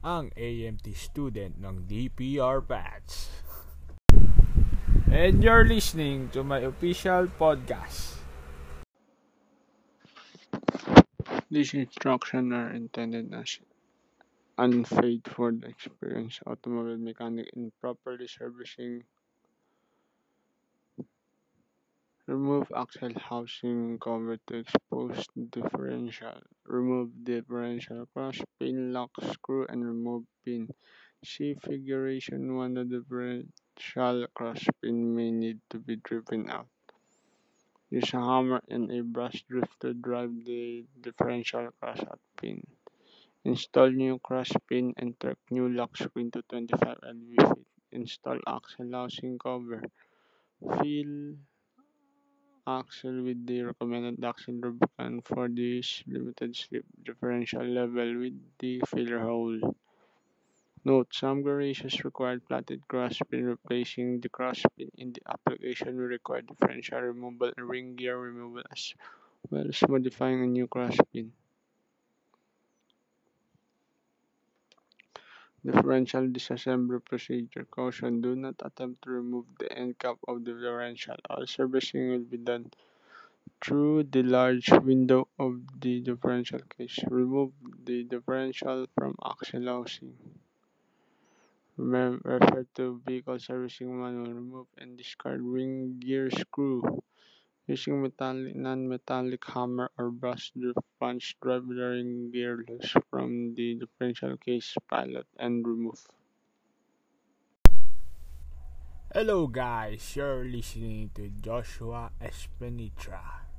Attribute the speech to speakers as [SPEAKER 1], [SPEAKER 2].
[SPEAKER 1] ang AMT student ng DPR Batch. And you're listening to my official podcast.
[SPEAKER 2] These instructions are intended as the experienced automobile mechanic in properly servicing Remove axle housing cover to expose differential. Remove differential cross-pin lock screw and remove pin. See figuration 1 the differential cross-pin may need to be driven out. Use a hammer and a brush drift to drive the differential cross-out pin. Install new cross pin and torque new lock screen to 25 lb feet. Install axle housing cover. Fill axle with the recommended axle lubricant for this limited slip differential level with the filler hole. Note: Some garages require flatted crosspin. Replacing the crosspin in the application will require differential removal and ring gear removal as well as modifying a new crosspin. Differential disassembly procedure. Caution: Do not attempt to remove the end cap of the differential. All servicing will be done through the large window of the differential case. Remove the differential from axle housing. Remember, refer to vehicle servicing manual. Remove and discard ring gear screw. Using metallic, non-metallic hammer or brush drift punch, drive the ring gear loose from the differential case pilot and remove.
[SPEAKER 1] Hello guys, you're listening to Joshua Espenitra.